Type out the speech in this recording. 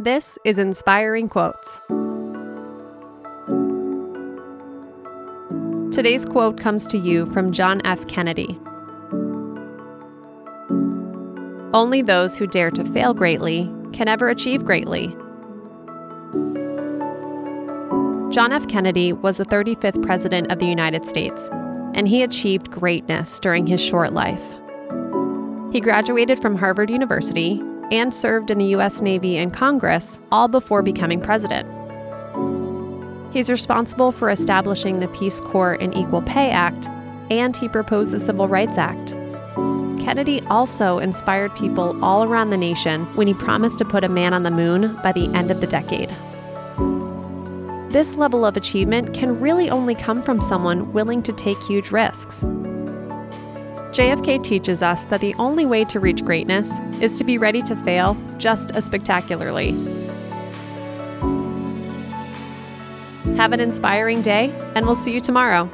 This is Inspiring Quotes. Today's quote comes to you from John F. Kennedy. Only those who dare to fail greatly can ever achieve greatly. John F. Kennedy was the 35th President of the United States, and he achieved greatness during his short life. He graduated from Harvard University and served in the U.S. Navy and Congress, all before becoming president. He's responsible for establishing the Peace Corps and Equal Pay Act, and he proposed the Civil Rights Act. Kennedy also inspired people all around the nation when he promised to put a man on the moon by the end of the decade. This level of achievement can really only come from someone willing to take huge risks. JFK teaches us that the only way to reach greatness is to be ready to fail just as spectacularly. Have an inspiring day, and we'll see you tomorrow.